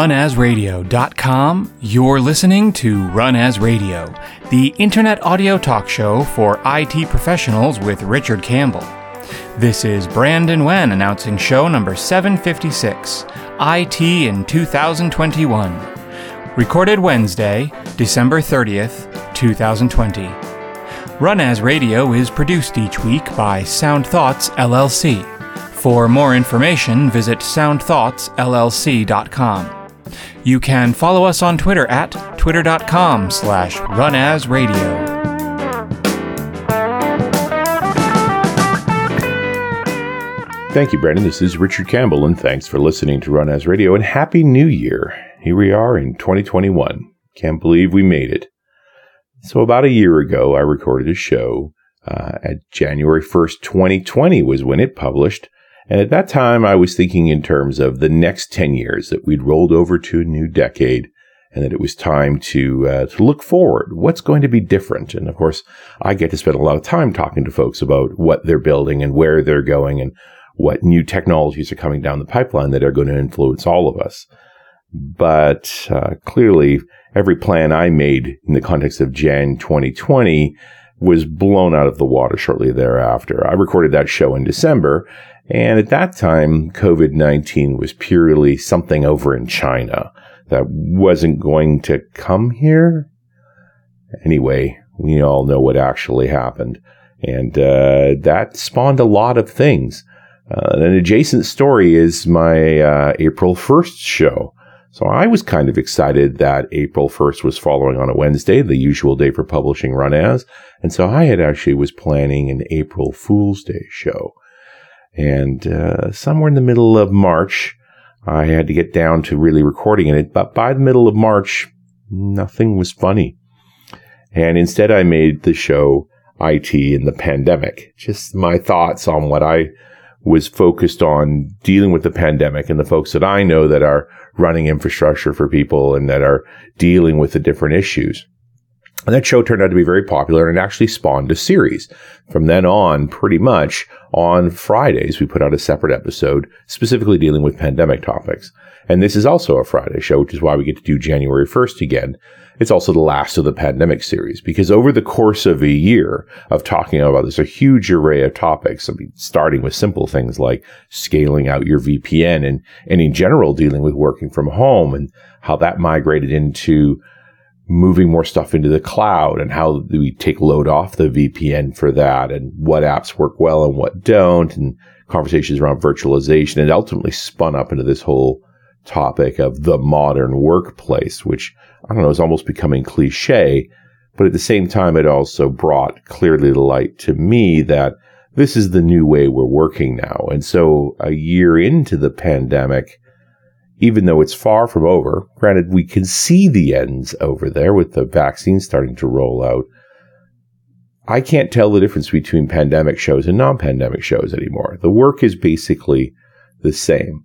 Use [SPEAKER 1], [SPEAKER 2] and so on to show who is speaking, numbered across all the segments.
[SPEAKER 1] Runasradio.com, you're listening to Run As Radio, the internet audio talk show for IT professionals with Richard Campbell. This is Brandon Wen announcing show number 756, IT in 2021. Recorded Wednesday, December 30th, 2020. Run As Radio is produced each week by Sound Thoughts LLC. For more information, visit soundthoughtsllc.com. You can follow us on Twitter at twitter.com slash runasradio.
[SPEAKER 2] Thank you, Brandon. This is Richard Campbell, and thanks for listening to Run As Radio, and Happy New Year. Here we are in 2021. Can't believe we made it. So about a year ago, I recorded a show uh, at January 1st, 2020 was when it published and at that time, I was thinking in terms of the next 10 years that we'd rolled over to a new decade and that it was time to, uh, to look forward. What's going to be different? And of course, I get to spend a lot of time talking to folks about what they're building and where they're going and what new technologies are coming down the pipeline that are going to influence all of us. But uh, clearly, every plan I made in the context of Jan 2020 was blown out of the water shortly thereafter. I recorded that show in December, and at that time, COVID 19 was purely something over in China that wasn't going to come here. Anyway, we all know what actually happened. And uh, that spawned a lot of things. Uh, an adjacent story is my uh, April 1st show. So I was kind of excited that April 1st was following on a Wednesday, the usual day for publishing Run As. And so I had actually was planning an April Fool's Day show. And uh, somewhere in the middle of March, I had to get down to really recording it. But by the middle of March, nothing was funny. And instead, I made the show IT in the pandemic. Just my thoughts on what I was focused on dealing with the pandemic and the folks that I know that are running infrastructure for people and that are dealing with the different issues. And that show turned out to be very popular and it actually spawned a series. From then on, pretty much on Fridays, we put out a separate episode specifically dealing with pandemic topics. And this is also a Friday show, which is why we get to do January 1st again. It's also the last of the pandemic series because over the course of a year of talking about this, a huge array of topics, I mean, starting with simple things like scaling out your VPN and, and in general dealing with working from home and how that migrated into moving more stuff into the cloud and how do we take load off the VPN for that and what apps work well and what don't and conversations around virtualization and ultimately spun up into this whole topic of the modern workplace, which I don't know is almost becoming cliche. But at the same time, it also brought clearly to light to me that this is the new way we're working now. And so a year into the pandemic, even though it's far from over. Granted, we can see the ends over there with the vaccine starting to roll out. I can't tell the difference between pandemic shows and non pandemic shows anymore. The work is basically the same.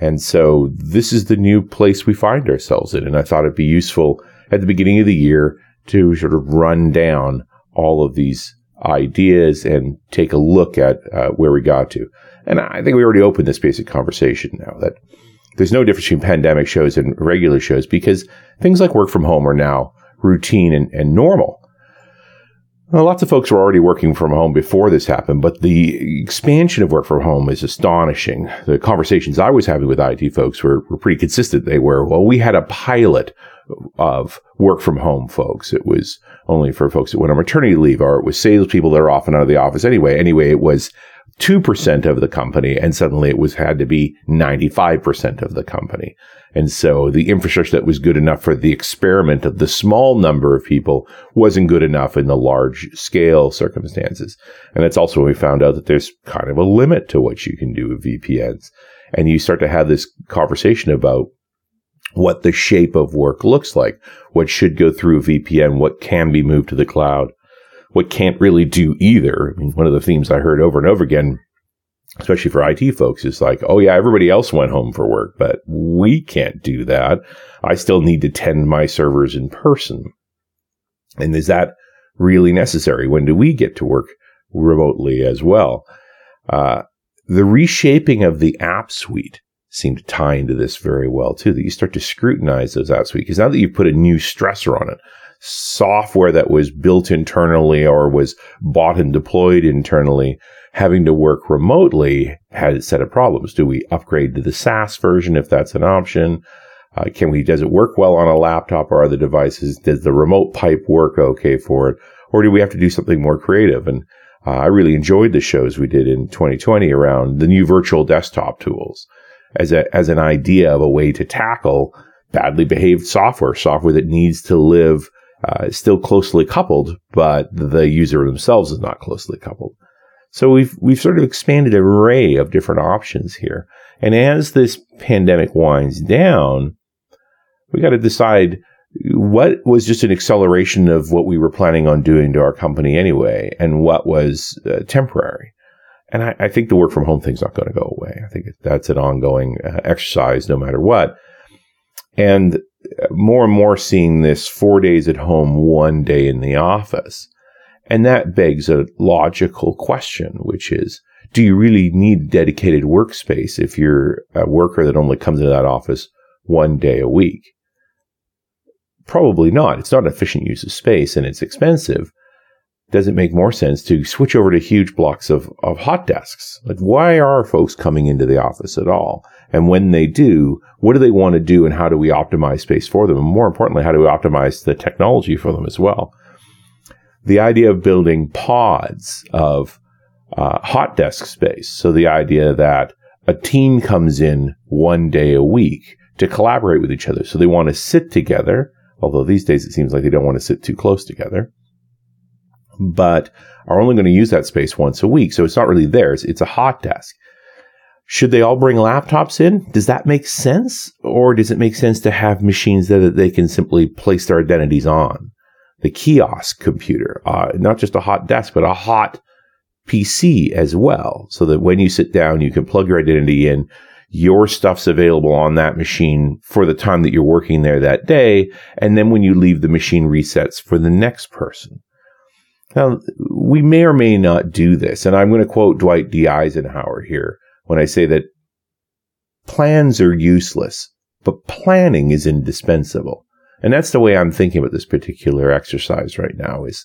[SPEAKER 2] And so this is the new place we find ourselves in. And I thought it'd be useful at the beginning of the year to sort of run down all of these ideas and take a look at uh, where we got to. And I think we already opened this basic conversation now that there's no difference between pandemic shows and regular shows because things like work from home are now routine and, and normal. Well, lots of folks were already working from home before this happened, but the expansion of work from home is astonishing. The conversations I was having with IT folks were, were pretty consistent. They were, well, we had a pilot of work from home folks. It was only for folks that went on maternity leave, or it was salespeople that are often out of the office anyway. Anyway, it was 2% of the company and suddenly it was had to be 95% of the company. And so the infrastructure that was good enough for the experiment of the small number of people wasn't good enough in the large scale circumstances. And that's also when we found out that there's kind of a limit to what you can do with VPNs. And you start to have this conversation about what the shape of work looks like, what should go through VPN, what can be moved to the cloud what can't really do either. I mean, one of the themes I heard over and over again, especially for IT folks, is like, oh yeah, everybody else went home for work, but we can't do that. I still need to tend my servers in person. And is that really necessary? When do we get to work remotely as well? Uh, the reshaping of the app suite seem to tie into this very well too. That you start to scrutinize those apps because now that you've put a new stressor on it, software that was built internally or was bought and deployed internally, having to work remotely had a set of problems. Do we upgrade to the SaaS version if that's an option? Uh, can we, does it work well on a laptop or other devices? Does the remote pipe work okay for it? Or do we have to do something more creative? And uh, I really enjoyed the shows we did in 2020 around the new virtual desktop tools as a, as an idea of a way to tackle badly behaved software, software that needs to live uh, still closely coupled, but the user themselves is not closely coupled. So we've we've sort of expanded an array of different options here. And as this pandemic winds down, we got to decide what was just an acceleration of what we were planning on doing to our company anyway, and what was uh, temporary. And I, I, think the work from home thing's not going to go away. I think that's an ongoing uh, exercise no matter what. And more and more seeing this four days at home, one day in the office. And that begs a logical question, which is, do you really need a dedicated workspace if you're a worker that only comes into that office one day a week? Probably not. It's not an efficient use of space and it's expensive. Does it make more sense to switch over to huge blocks of, of hot desks? Like, why are folks coming into the office at all? And when they do, what do they want to do and how do we optimize space for them? And more importantly, how do we optimize the technology for them as well? The idea of building pods of uh, hot desk space. So the idea that a team comes in one day a week to collaborate with each other. So they want to sit together Although these days it seems like they don't want to sit too close together, but are only going to use that space once a week. So it's not really theirs. It's a hot desk. Should they all bring laptops in? Does that make sense? Or does it make sense to have machines that they can simply place their identities on? The kiosk computer, uh, not just a hot desk, but a hot PC as well. So that when you sit down, you can plug your identity in your stuff's available on that machine for the time that you're working there that day. And then when you leave, the machine resets for the next person. Now, we may or may not do this. And I'm going to quote Dwight D. Eisenhower here when I say that plans are useless, but planning is indispensable. And that's the way I'm thinking about this particular exercise right now is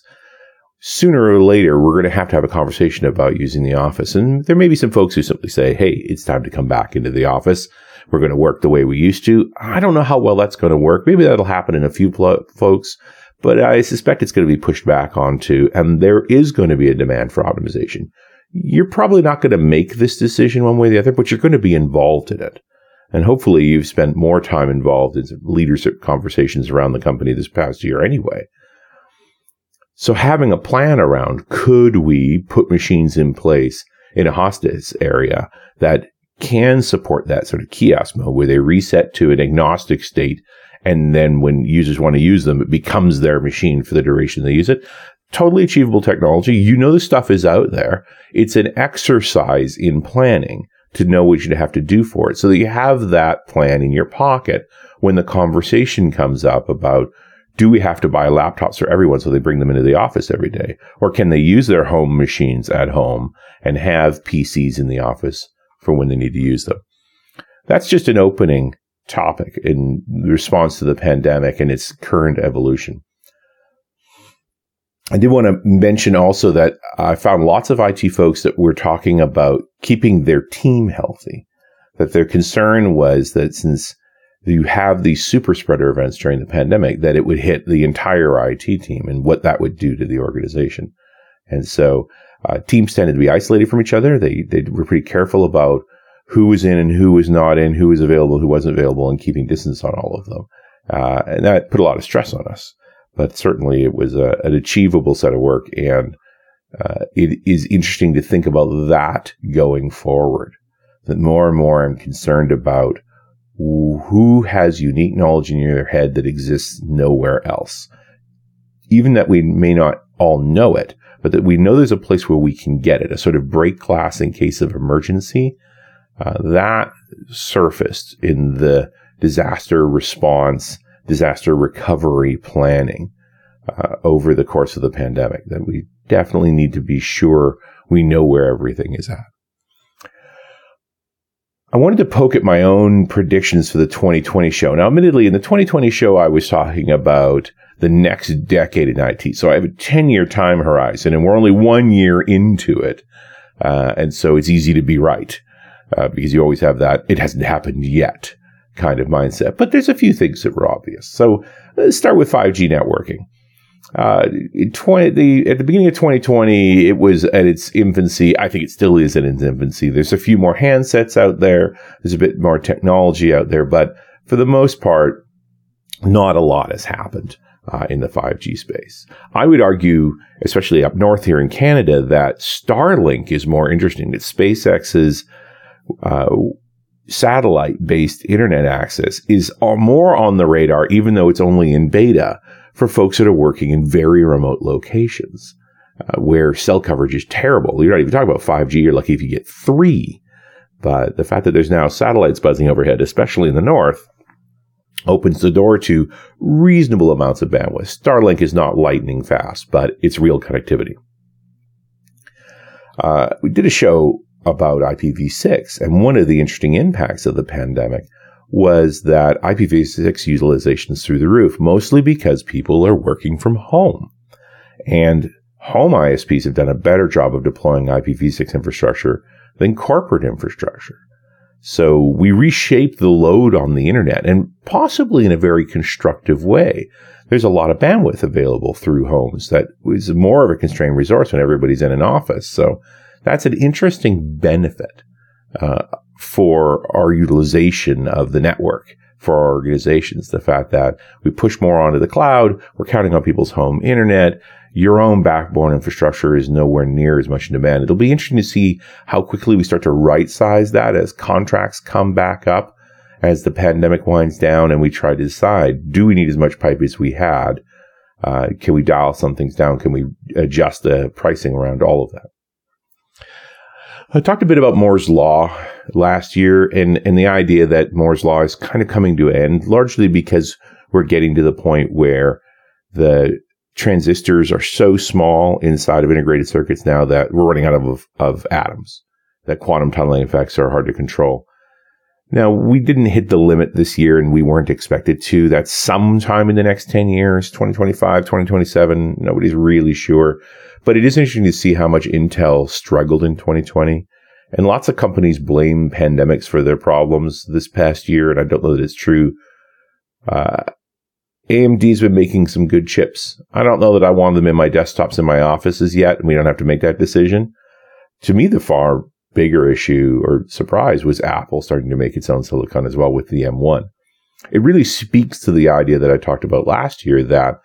[SPEAKER 2] sooner or later, we're going to have to have a conversation about using the office. And there may be some folks who simply say, Hey, it's time to come back into the office. We're going to work the way we used to. I don't know how well that's going to work. Maybe that'll happen in a few pl- folks, but I suspect it's going to be pushed back onto, and there is going to be a demand for optimization. You're probably not going to make this decision one way or the other, but you're going to be involved in it. And hopefully you've spent more time involved in leadership conversations around the company this past year anyway. So having a plan around, could we put machines in place in a hostage area that can support that sort of kiosk mode where they reset to an agnostic state. And then when users want to use them, it becomes their machine for the duration they use it. Totally achievable technology. You know, the stuff is out there. It's an exercise in planning to know what you'd have to do for it so that you have that plan in your pocket when the conversation comes up about do we have to buy laptops for everyone so they bring them into the office every day? Or can they use their home machines at home and have PCs in the office for when they need to use them? That's just an opening topic in response to the pandemic and its current evolution. I did want to mention also that I found lots of IT folks that were talking about keeping their team healthy. That their concern was that since you have these super spreader events during the pandemic that it would hit the entire IT team and what that would do to the organization. And so uh, teams tended to be isolated from each other. They they were pretty careful about who was in and who was not in, who was available, who wasn't available, and keeping distance on all of them. Uh, and that put a lot of stress on us. But certainly it was a, an achievable set of work, and uh, it is interesting to think about that going forward. That more and more I'm concerned about who has unique knowledge in your head that exists nowhere else. Even that we may not all know it, but that we know there's a place where we can get it, a sort of break glass in case of emergency. Uh, that surfaced in the disaster response, disaster recovery planning uh, over the course of the pandemic. That we definitely need to be sure we know where everything is at. I wanted to poke at my own predictions for the 2020 show. Now, admittedly, in the 2020 show, I was talking about the next decade in IT. So I have a 10 year time horizon and we're only one year into it. Uh, and so it's easy to be right uh, because you always have that it hasn't happened yet kind of mindset. But there's a few things that were obvious. So let's start with 5G networking. Uh, 20, the, at the beginning of 2020, it was at its infancy. I think it still is at its infancy. There's a few more handsets out there. There's a bit more technology out there, but for the most part, not a lot has happened uh, in the 5G space. I would argue, especially up north here in Canada, that Starlink is more interesting. That SpaceX's uh, satellite based internet access is more on the radar, even though it's only in beta for folks that are working in very remote locations uh, where cell coverage is terrible. You're not even talking about 5G. You're lucky if you get three. But the fact that there's now satellites buzzing overhead, especially in the north, opens the door to reasonable amounts of bandwidth. Starlink is not lightning fast, but it's real connectivity. Uh, we did a show about IPv6, and one of the interesting impacts of the pandemic was that IPv6 utilization is through the roof, mostly because people are working from home. And home ISPs have done a better job of deploying IPv6 infrastructure than corporate infrastructure. So we reshape the load on the internet and possibly in a very constructive way. There's a lot of bandwidth available through homes that is more of a constrained resource when everybody's in an office. So that's an interesting benefit uh, for our utilization of the network for our organizations. The fact that we push more onto the cloud, we're counting on people's home internet your own backbone infrastructure is nowhere near as much in demand. It'll be interesting to see how quickly we start to right size that as contracts come back up, as the pandemic winds down, and we try to decide do we need as much pipe as we had? Uh, can we dial some things down? Can we adjust the pricing around all of that? I talked a bit about Moore's Law last year and, and the idea that Moore's Law is kind of coming to an end, largely because we're getting to the point where the transistors are so small inside of integrated circuits now that we're running out of, of atoms, that quantum tunneling effects are hard to control. Now, we didn't hit the limit this year and we weren't expected to. That's sometime in the next 10 years, 2025, 2027. Nobody's really sure. But it is interesting to see how much Intel struggled in 2020. And lots of companies blame pandemics for their problems this past year. And I don't know that it's true. Uh, AMD's been making some good chips. I don't know that I want them in my desktops in my offices yet, and we don't have to make that decision. To me, the far bigger issue or surprise was Apple starting to make its own silicon as well with the M1. It really speaks to the idea that I talked about last year that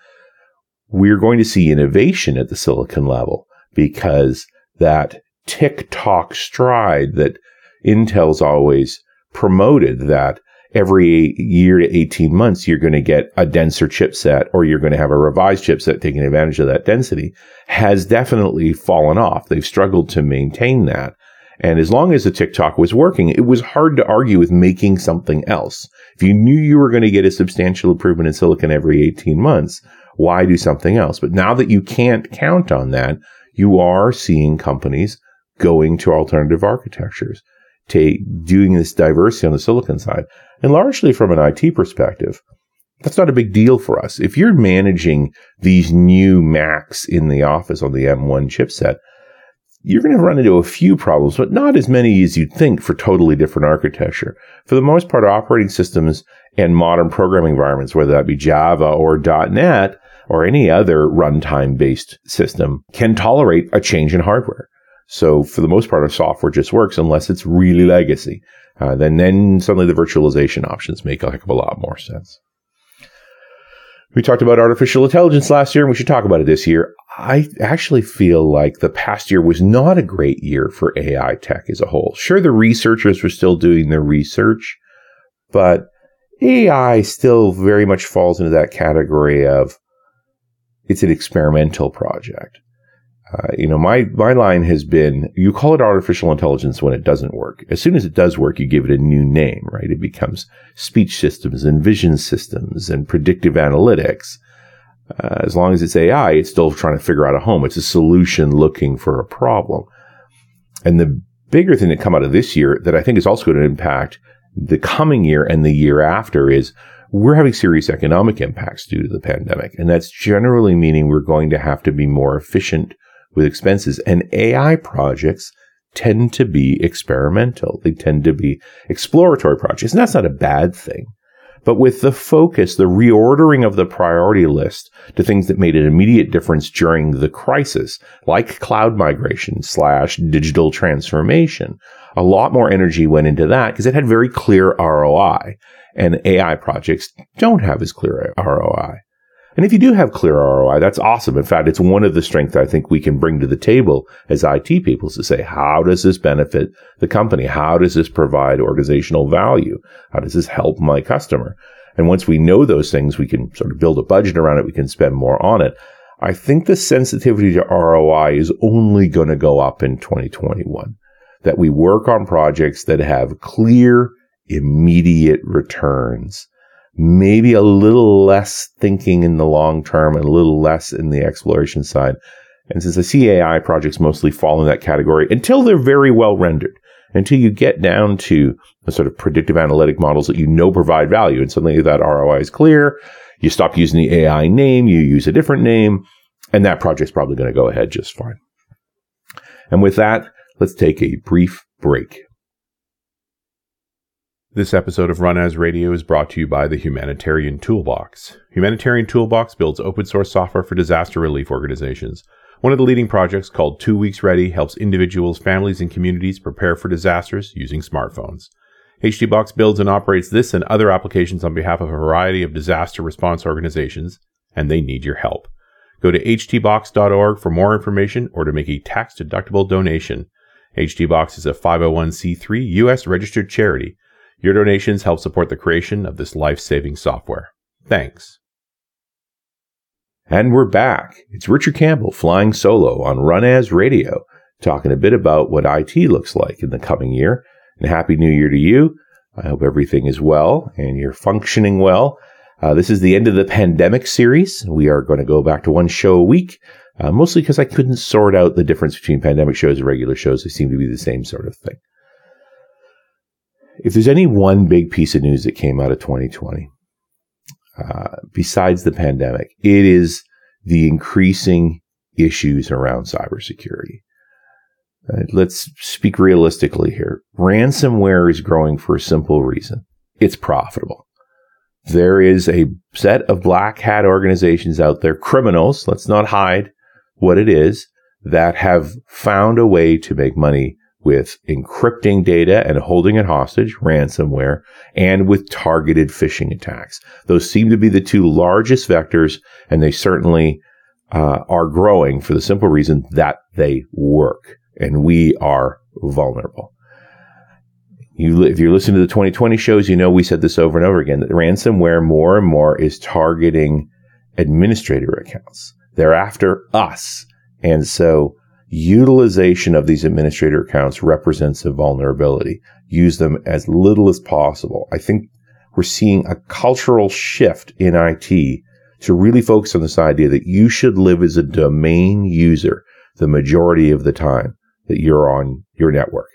[SPEAKER 2] we're going to see innovation at the silicon level because that tick-tock stride that Intel's always promoted that every year to 18 months, you're going to get a denser chipset or you're going to have a revised chipset taking advantage of that density has definitely fallen off. They've struggled to maintain that. And as long as the tick-tock was working, it was hard to argue with making something else. If you knew you were going to get a substantial improvement in silicon every 18 months, why do something else? But now that you can't count on that, you are seeing companies going to alternative architectures take doing this diversity on the silicon side. And largely from an IT perspective, that's not a big deal for us. If you're managing these new Macs in the office on the M1 chipset, you're going to run into a few problems, but not as many as you'd think for totally different architecture. For the most part, operating systems and modern programming environments, whether that be Java or .NET or any other runtime based system, can tolerate a change in hardware. So for the most part, our software just works unless it's really legacy. Uh, then, then suddenly the virtualization options make a heck of a lot more sense. We talked about artificial intelligence last year, and we should talk about it this year. I actually feel like the past year was not a great year for AI tech as a whole. Sure, the researchers were still doing their research, but AI still very much falls into that category of it's an experimental project. Uh, you know, my, my line has been, you call it artificial intelligence when it doesn't work. As soon as it does work, you give it a new name, right? It becomes speech systems and vision systems and predictive analytics. Uh, as long as it's AI, it's still trying to figure out a home. It's a solution looking for a problem. And the bigger thing that come out of this year that I think is also going to impact the coming year and the year after is we're having serious economic impacts due to the pandemic. And that's generally meaning we're going to have to be more efficient with expenses. And AI projects tend to be experimental. They tend to be exploratory projects. And that's not a bad thing. But with the focus, the reordering of the priority list to things that made an immediate difference during the crisis, like cloud migration slash digital transformation, a lot more energy went into that because it had very clear ROI. And AI projects don't have as clear ROI. And if you do have clear ROI, that's awesome. In fact, it's one of the strengths I think we can bring to the table as IT people to say, how does this benefit the company? How does this provide organizational value? How does this help my customer? And once we know those things, we can sort of build a budget around it. We can spend more on it. I think the sensitivity to ROI is only going to go up in 2021. That we work on projects that have clear, immediate returns maybe a little less thinking in the long term and a little less in the exploration side. And since the CAI projects mostly fall in that category until they're very well rendered, until you get down to the sort of predictive analytic models that you know provide value and suddenly that ROI is clear, you stop using the AI name, you use a different name, and that project's probably going to go ahead just fine. And with that, let's take a brief break. This episode of Run As Radio is brought to you by the Humanitarian Toolbox. Humanitarian Toolbox builds open source software for disaster relief organizations. One of the leading projects called Two Weeks Ready helps individuals, families, and communities prepare for disasters using smartphones. HTBox builds and operates this and other applications on behalf of a variety of disaster response organizations, and they need your help. Go to htbox.org for more information or to make a tax deductible donation. HTBox is a 501c3 U.S. registered charity your donations help support the creation of this life saving software. Thanks. And we're back. It's Richard Campbell flying solo on Run As Radio, talking a bit about what IT looks like in the coming year. And Happy New Year to you. I hope everything is well and you're functioning well. Uh, this is the end of the pandemic series. We are going to go back to one show a week, uh, mostly because I couldn't sort out the difference between pandemic shows and regular shows. They seem to be the same sort of thing if there's any one big piece of news that came out of 2020, uh, besides the pandemic, it is the increasing issues around cybersecurity. Uh, let's speak realistically here. Ransomware is growing for a simple reason. It's profitable. There is a set of black hat organizations out there, criminals, let's not hide what it is, that have found a way to make money with encrypting data and holding it hostage, ransomware, and with targeted phishing attacks. Those seem to be the two largest vectors, and they certainly uh, are growing for the simple reason that they work, and we are vulnerable. You, if you're listening to the 2020 shows, you know we said this over and over again that ransomware more and more is targeting administrator accounts. They're after us. And so utilization of these administrator accounts represents a vulnerability. Use them as little as possible. I think we're seeing a cultural shift in IT to really focus on this idea that you should live as a domain user the majority of the time that you're on your network.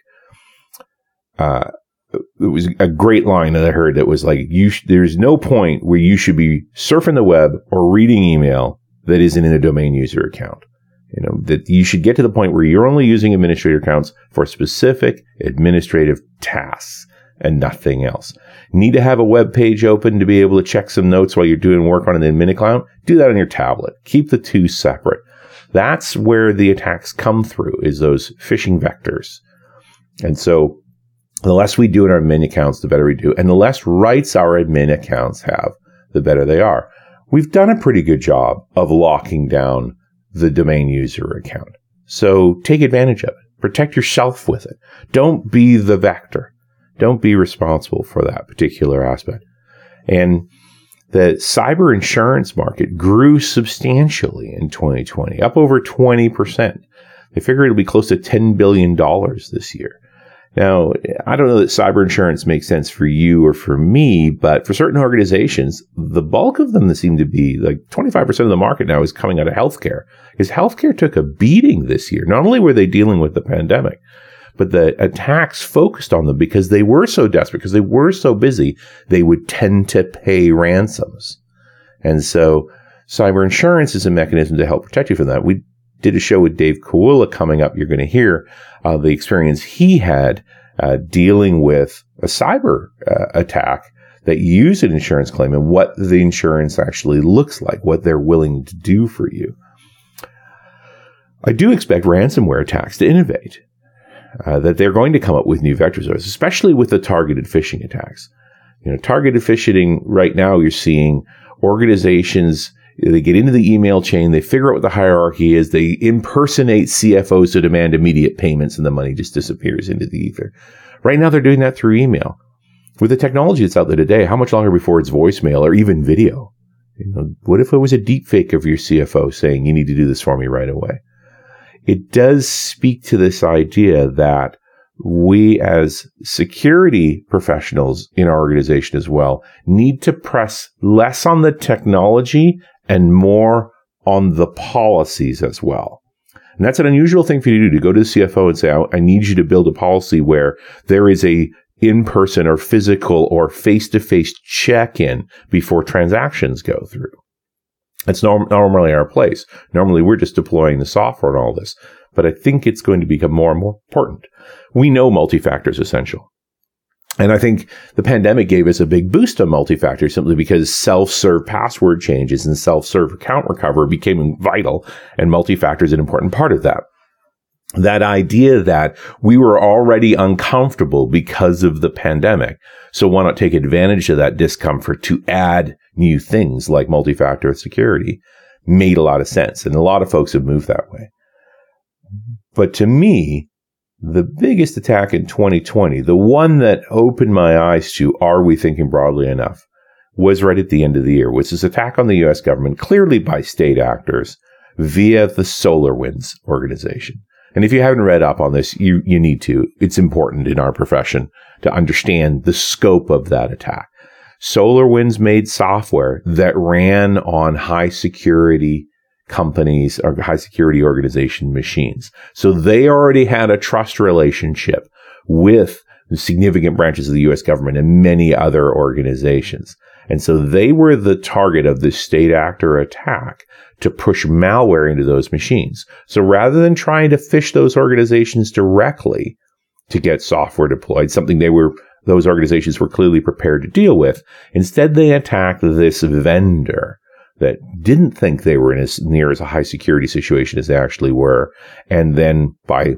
[SPEAKER 2] Uh, it was a great line that I heard that was like, you, sh- there's no point where you should be surfing the web or reading email that isn't in a domain user account. You know, that you should get to the point where you're only using administrator accounts for specific administrative tasks and nothing else. Need to have a web page open to be able to check some notes while you're doing work on an admin account? Do that on your tablet. Keep the two separate. That's where the attacks come through is those phishing vectors. And so the less we do in our admin accounts, the better we do. And the less rights our admin accounts have, the better they are. We've done a pretty good job of locking down the domain user account. So take advantage of it. Protect yourself with it. Don't be the vector. Don't be responsible for that particular aspect. And the cyber insurance market grew substantially in 2020, up over 20%. They figure it'll be close to $10 billion this year. Now, I don't know that cyber insurance makes sense for you or for me, but for certain organizations, the bulk of them that seem to be like 25% of the market now is coming out of healthcare because healthcare took a beating this year. Not only were they dealing with the pandemic, but the attacks focused on them because they were so desperate, because they were so busy, they would tend to pay ransoms. And so cyber insurance is a mechanism to help protect you from that. We did a show with Dave Kawula coming up. You're going to hear uh, the experience he had uh, dealing with a cyber uh, attack that used an insurance claim and what the insurance actually looks like, what they're willing to do for you. I do expect ransomware attacks to innovate, uh, that they're going to come up with new vectors, especially with the targeted phishing attacks. You know, targeted phishing right now, you're seeing organizations they get into the email chain, they figure out what the hierarchy is, they impersonate CFOs to demand immediate payments, and the money just disappears into the ether. Right now, they're doing that through email. With the technology that's out there today, how much longer before it's voicemail or even video? You know, what if it was a deep fake of your CFO saying, you need to do this for me right away? It does speak to this idea that we as security professionals in our organization as well need to press less on the technology and more on the policies as well. And that's an unusual thing for you to do, to go to the CFO and say, I need you to build a policy where there is a in-person or physical or face-to-face check-in before transactions go through. That's norm- normally our place. Normally we're just deploying the software and all this, but I think it's going to become more and more important. We know multi-factor is essential. And I think the pandemic gave us a big boost on multi-factor simply because self-serve password changes and self-serve account recovery became vital and multi-factor is an important part of that. That idea that we were already uncomfortable because of the pandemic. So why not take advantage of that discomfort to add new things like multi-factor security made a lot of sense. And a lot of folks have moved that way. But to me, the biggest attack in 2020, the one that opened my eyes to are we thinking broadly enough, was right at the end of the year, which is attack on the US government, clearly by state actors via the SolarWinds organization. And if you haven't read up on this, you, you need to. It's important in our profession to understand the scope of that attack. SolarWinds made software that ran on high security companies or high security organization machines. So they already had a trust relationship with significant branches of the US government and many other organizations. And so they were the target of this state actor attack to push malware into those machines. So rather than trying to phish those organizations directly to get software deployed, something they were those organizations were clearly prepared to deal with, instead they attacked this vendor that didn't think they were in as near as a high security situation as they actually were. And then by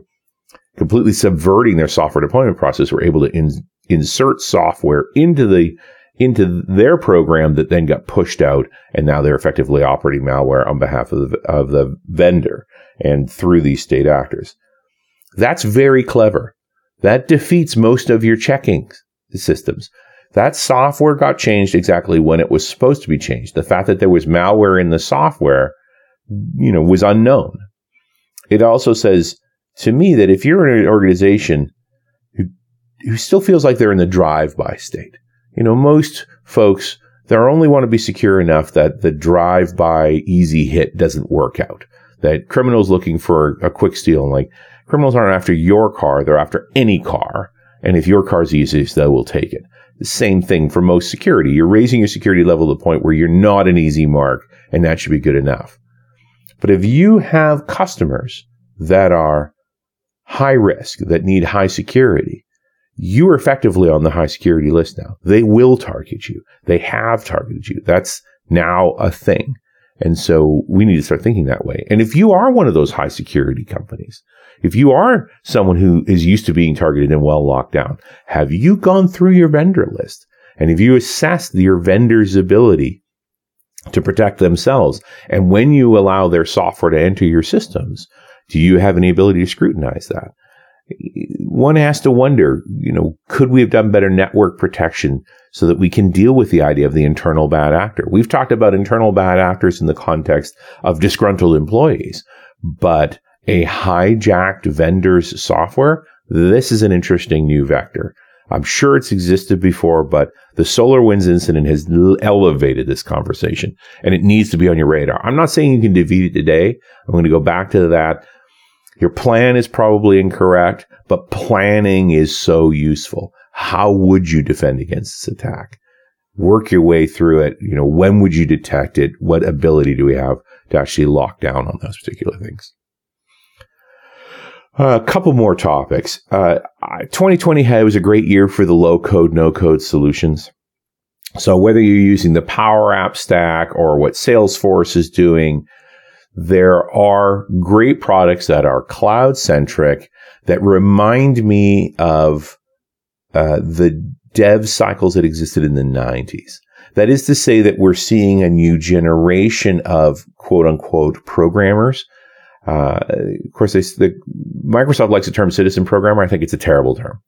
[SPEAKER 2] completely subverting their software deployment process, were able to in, insert software into the into their program that then got pushed out, and now they're effectively operating malware on behalf of the, of the vendor and through these state actors. That's very clever. That defeats most of your checking systems. That software got changed exactly when it was supposed to be changed. The fact that there was malware in the software, you know, was unknown. It also says to me that if you're in an organization who, who still feels like they're in the drive-by state, you know, most folks, they only want to be secure enough that the drive-by easy hit doesn't work out. That criminals looking for a quick steal, like criminals aren't after your car, they're after any car. And if your car's easiest, they will take it. The same thing for most security. You're raising your security level to the point where you're not an easy mark, and that should be good enough. But if you have customers that are high risk, that need high security, you are effectively on the high security list now. They will target you. They have targeted you. That's now a thing. And so we need to start thinking that way. And if you are one of those high security companies, if you are someone who is used to being targeted and well locked down, have you gone through your vendor list? And have you assessed your vendor's ability to protect themselves? And when you allow their software to enter your systems, do you have any ability to scrutinize that? One has to wonder, you know, could we have done better network protection so that we can deal with the idea of the internal bad actor? We've talked about internal bad actors in the context of disgruntled employees, but a hijacked vendor's software, this is an interesting new vector. I'm sure it's existed before, but the SolarWinds incident has elevated this conversation and it needs to be on your radar. I'm not saying you can defeat it today. I'm going to go back to that. Your plan is probably incorrect, but planning is so useful. How would you defend against this attack? Work your way through it. You know, when would you detect it? What ability do we have to actually lock down on those particular things? Uh, a couple more topics. Uh, 2020 had, was a great year for the low code, no code solutions. So whether you're using the Power App stack or what Salesforce is doing, there are great products that are cloud centric that remind me of uh, the dev cycles that existed in the 90s. That is to say that we're seeing a new generation of quote unquote programmers. Uh, of course, they, the, Microsoft likes the term citizen programmer. I think it's a terrible term.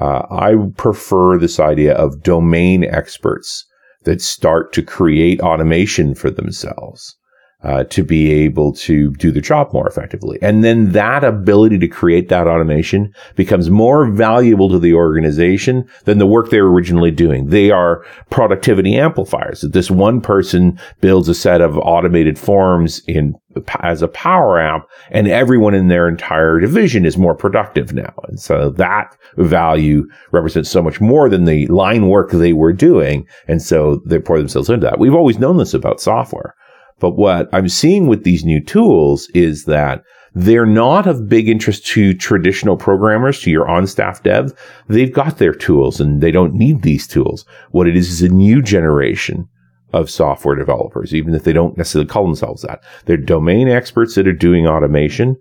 [SPEAKER 2] Uh, I prefer this idea of domain experts that start to create automation for themselves uh, to be able to do the job more effectively. And then that ability to create that automation becomes more valuable to the organization than the work they were originally doing. They are productivity amplifiers. This one person builds a set of automated forms in as a power app and everyone in their entire division is more productive now. And so that value represents so much more than the line work they were doing. And so they pour themselves into that. We've always known this about software. But what I'm seeing with these new tools is that they're not of big interest to traditional programmers, to your on staff dev. They've got their tools and they don't need these tools. What it is is a new generation of software developers, even if they don't necessarily call themselves that. They're domain experts that are doing automation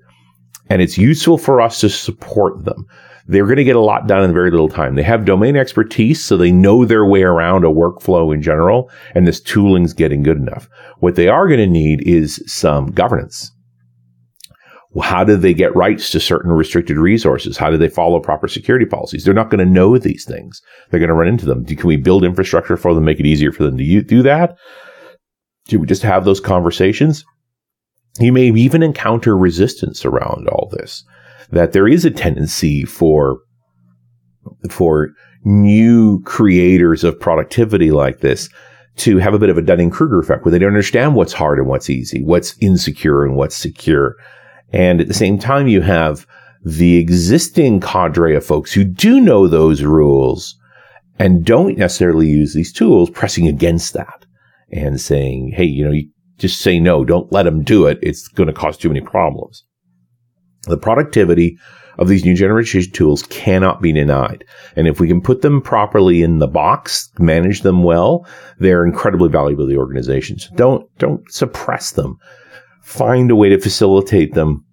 [SPEAKER 2] and it's useful for us to support them they're going to get a lot done in very little time. They have domain expertise, so they know their way around a workflow in general, and this tooling's getting good enough. What they are going to need is some governance. How do they get rights to certain restricted resources? How do they follow proper security policies? They're not going to know these things. They're going to run into them. Can we build infrastructure for them, make it easier for them to do that? Do we just have those conversations? You may even encounter resistance around all this that there is a tendency for for new creators of productivity like this to have a bit of a Dunning Kruger effect where they don't understand what's hard and what's easy, what's insecure and what's secure. And at the same time, you have the existing cadre of folks who do know those rules and don't necessarily use these tools pressing against that and saying, Hey, you know, you just say no, don't let them do it. It's going to cause too many problems. The productivity of these new generation tools cannot be denied. And if we can put them properly in the box, manage them well, they're incredibly valuable to the organizations. Don't, don't suppress them. Find a way to facilitate them.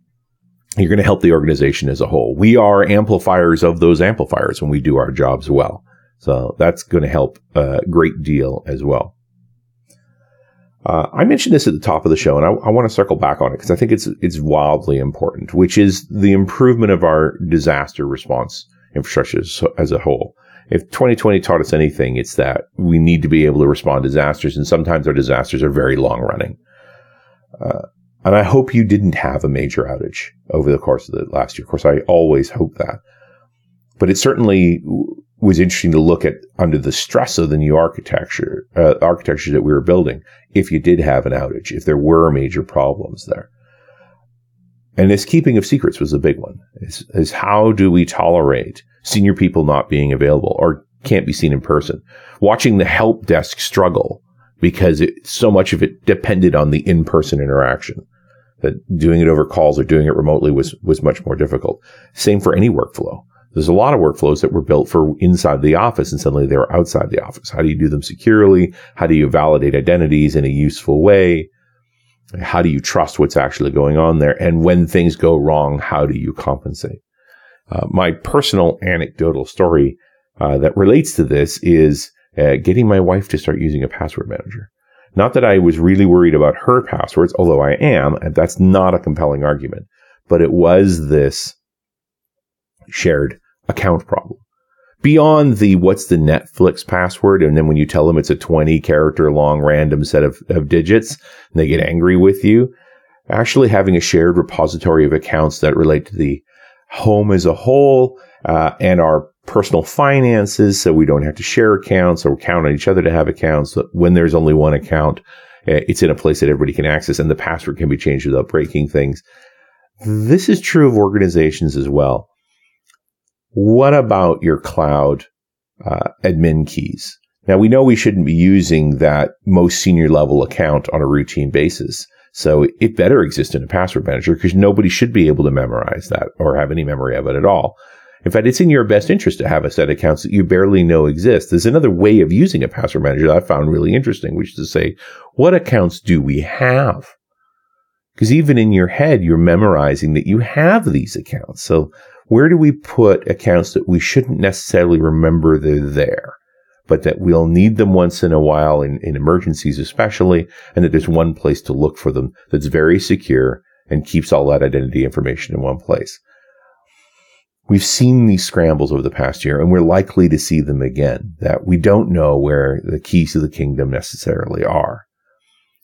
[SPEAKER 2] You're going to help the organization as a whole. We are amplifiers of those amplifiers when we do our jobs well. So that's going to help a great deal as well. Uh, I mentioned this at the top of the show, and I, I want to circle back on it because I think it's it's wildly important, which is the improvement of our disaster response infrastructure as, as a whole. If 2020 taught us anything, it's that we need to be able to respond to disasters, and sometimes our disasters are very long running. Uh, and I hope you didn't have a major outage over the course of the last year. Of course, I always hope that. But it certainly was interesting to look at under the stress of the new architecture, uh, architecture that we were building, if you did have an outage, if there were major problems there. And this keeping of secrets was a big one. Is, how do we tolerate senior people not being available or can't be seen in person? Watching the help desk struggle because it, so much of it depended on the in-person interaction. That doing it over calls or doing it remotely was was much more difficult. Same for any workflow. There's a lot of workflows that were built for inside the office and suddenly they were outside the office. How do you do them securely? How do you validate identities in a useful way? How do you trust what's actually going on there? And when things go wrong, how do you compensate? Uh, my personal anecdotal story uh, that relates to this is uh, getting my wife to start using a password manager. Not that I was really worried about her passwords, although I am, and that's not a compelling argument, but it was this shared account problem. Beyond the what's the Netflix password, and then when you tell them it's a 20 character long random set of, of digits, and they get angry with you, actually having a shared repository of accounts that relate to the home as a whole uh, and our personal finances, so we don't have to share accounts or count on each other to have accounts. When there's only one account, uh, it's in a place that everybody can access, and the password can be changed without breaking things This is true of organizations as well. What about your cloud uh, admin keys? Now we know we shouldn't be using that most senior level account on a routine basis. So it better exist in a password manager because nobody should be able to memorize that or have any memory of it at all. In fact, it's in your best interest to have a set of accounts that you barely know exist. There's another way of using a password manager that I found really interesting, which is to say, what accounts do we have? Because even in your head, you're memorizing that you have these accounts. So where do we put accounts that we shouldn't necessarily remember they're there? but that we'll need them once in a while in, in emergencies, especially, and that there's one place to look for them that's very secure and keeps all that identity information in one place. We've seen these scrambles over the past year and we're likely to see them again, that we don't know where the keys to the kingdom necessarily are.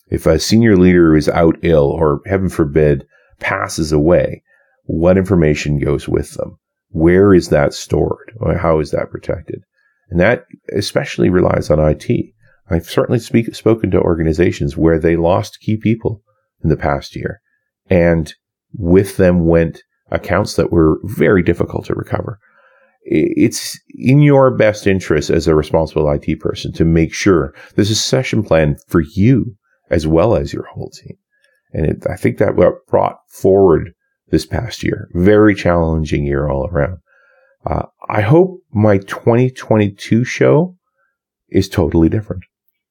[SPEAKER 2] If a senior leader is out ill or heaven forbid passes away, what information goes with them? Where is that stored? How is that protected? And that especially relies on IT. I've certainly speak, spoken to organizations where they lost key people in the past year and with them went accounts that were very difficult to recover. It's in your best interest as a responsible IT person to make sure there's a session plan for you as well as your whole team. And it, I think that what brought forward this past year, very challenging year all around. Uh, I hope my 2022 show is totally different.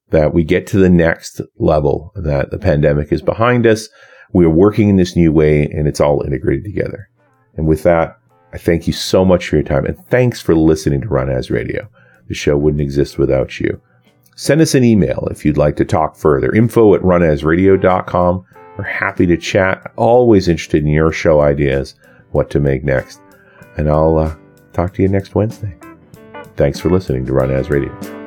[SPEAKER 2] That we get to the next level, that the pandemic is behind us. We are working in this new way and it's all integrated together. And with that, I thank you so much for your time and thanks for listening to Run As Radio. The show wouldn't exist without you. Send us an email if you'd like to talk further. Info at runasradio.com. We're happy to chat. Always interested in your show ideas, what to make next. And I'll uh, talk to you next Wednesday. Thanks for listening to Run As Radio.